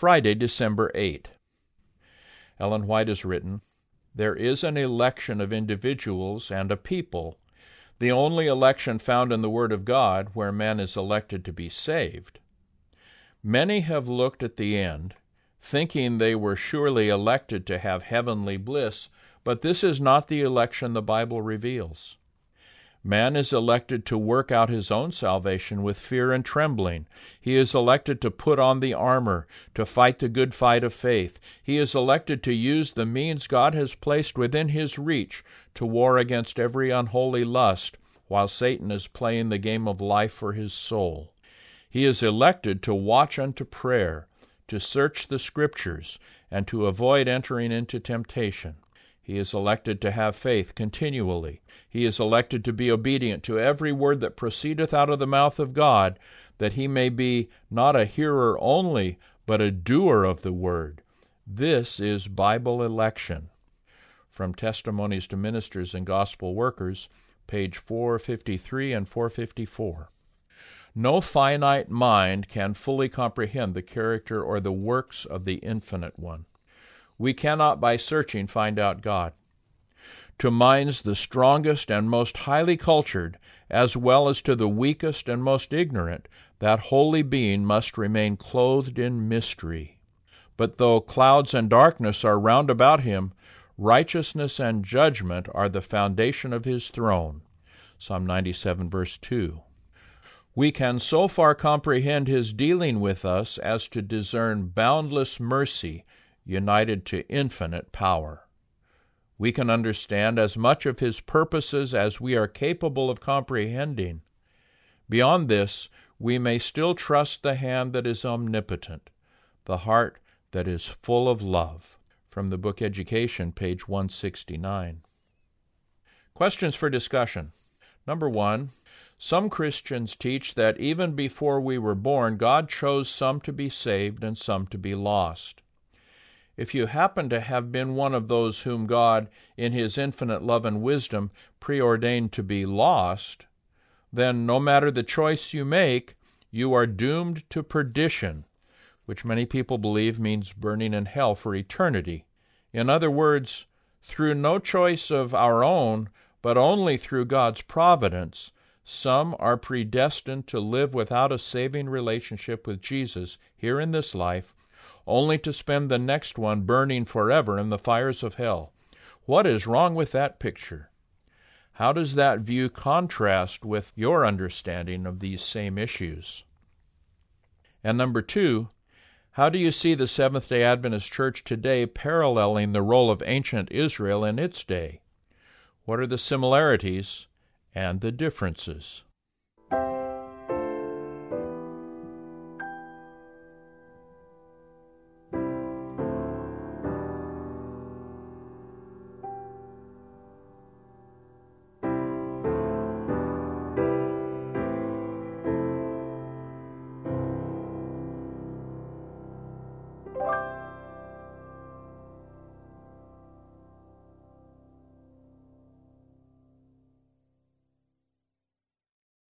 Friday, December 8. Ellen White has written, There is an election of individuals and a people, the only election found in the Word of God where man is elected to be saved. Many have looked at the end, thinking they were surely elected to have heavenly bliss, but this is not the election the Bible reveals. Man is elected to work out his own salvation with fear and trembling. He is elected to put on the armor, to fight the good fight of faith. He is elected to use the means God has placed within his reach to war against every unholy lust, while Satan is playing the game of life for his soul. He is elected to watch unto prayer, to search the Scriptures, and to avoid entering into temptation. He is elected to have faith continually. He is elected to be obedient to every word that proceedeth out of the mouth of God, that he may be not a hearer only, but a doer of the word. This is Bible election. From Testimonies to Ministers and Gospel Workers, page 453 and 454. No finite mind can fully comprehend the character or the works of the Infinite One. We cannot by searching find out God. To minds the strongest and most highly cultured, as well as to the weakest and most ignorant, that holy being must remain clothed in mystery. But though clouds and darkness are round about him, righteousness and judgment are the foundation of his throne. Psalm 97, verse 2. We can so far comprehend his dealing with us as to discern boundless mercy united to infinite power. We can understand as much of His purposes as we are capable of comprehending. Beyond this, we may still trust the hand that is omnipotent, the heart that is full of love. From the book Education, page 169. Questions for discussion. Number one, some Christians teach that even before we were born, God chose some to be saved and some to be lost. If you happen to have been one of those whom God, in His infinite love and wisdom, preordained to be lost, then no matter the choice you make, you are doomed to perdition, which many people believe means burning in hell for eternity. In other words, through no choice of our own, but only through God's providence, some are predestined to live without a saving relationship with Jesus here in this life only to spend the next one burning forever in the fires of hell. What is wrong with that picture? How does that view contrast with your understanding of these same issues? And number two, how do you see the Seventh day Adventist Church today paralleling the role of ancient Israel in its day? What are the similarities and the differences?